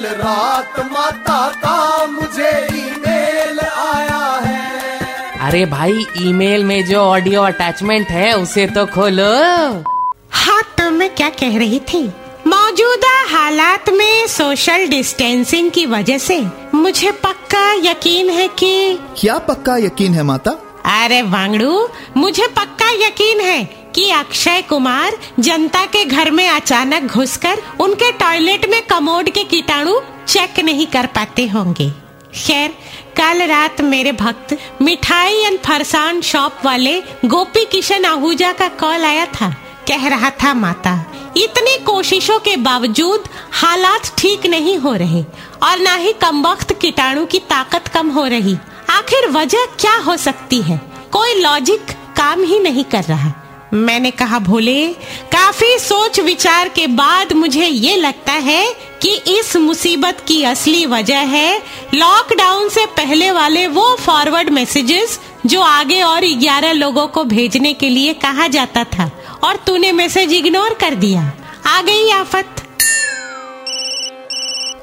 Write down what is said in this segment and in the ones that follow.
कल रात माता का मुझे ईमेल आया है। अरे भाई ईमेल में जो ऑडियो अटैचमेंट है उसे तो खोलो। हाँ तो मैं क्या कह रही थी? मौजूदा हालात में सोशल डिस्टेंसिंग की वजह से मुझे पक्का यकीन है कि क्या पक्का यकीन है माता? अरे वांगड़ू मुझे पक्का यकीन है कि अक्षय कुमार जनता के घर में अचानक घुसकर उनके टॉयलेट में कमोड के कीटाणु चेक नहीं कर पाते होंगे। खैर, कल रात मेरे भक्त मिठाई एंड फरसान शॉप वाले गोपी किशन आहूजा का कॉल आया था। कह रहा था, माता, इतनी कोशिशों के बावजूद हालात ठीक नहीं हो रहे और ना ही कम वक्त कीटाणु की ताकत कम हो रही। आखिर वजह क्या हो सकती है? कोई लॉजिक काम ही नहीं कर रहा। मैंने कहा, भोले, काफ़ी सोच विचार के बाद मुझे ये लगता है कि इस मुसीबत की असली वजह है लॉकडाउन से पहले वाले वो फॉरवर्ड मैसेजेस जो आगे और 11 लोगों को भेजने के लिए कहा जाता था और तूने मैसेज इग्नोर कर दिया। आ गई आफत।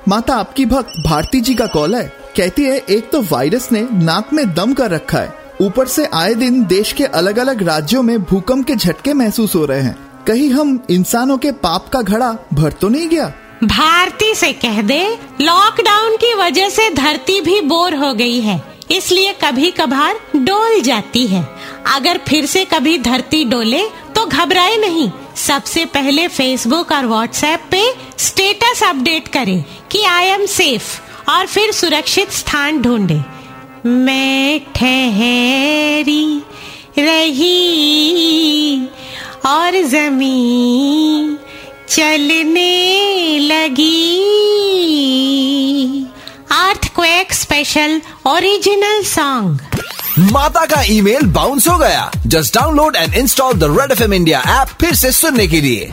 माता, आपकी भक्त भारती जी का कॉल है। कहती है, एक तो वायरस ने नाक में दम कर रखा है। ऊपर से आए दिन देश के अलग अलग राज्यों में भूकंप के झटके महसूस हो रहे हैं। कहीं हम इंसानों के पाप का घड़ा भर तो नहीं गया? भारती से कह दे लॉकडाउन की वजह से धरती भी बोर हो गई है, इसलिए कभी कभार डोल जाती है। अगर फिर से कभी धरती डोले तो घबराए नहीं। सबसे पहले फेसबुक और व्हाट्सएप पे स्टेटस अपडेट करें कि आई एम सेफ़ और फिर सुरक्षित स्थान ढूंढे। मैं ठहरी रही और ज़मीन चलने लगी। अर्थक्वेक स्पेशल ओरिजिनल सॉन्ग माता का ईमेल बाउंस हो गया। Just download and install the red F M India app फिर से सुनने के लिए।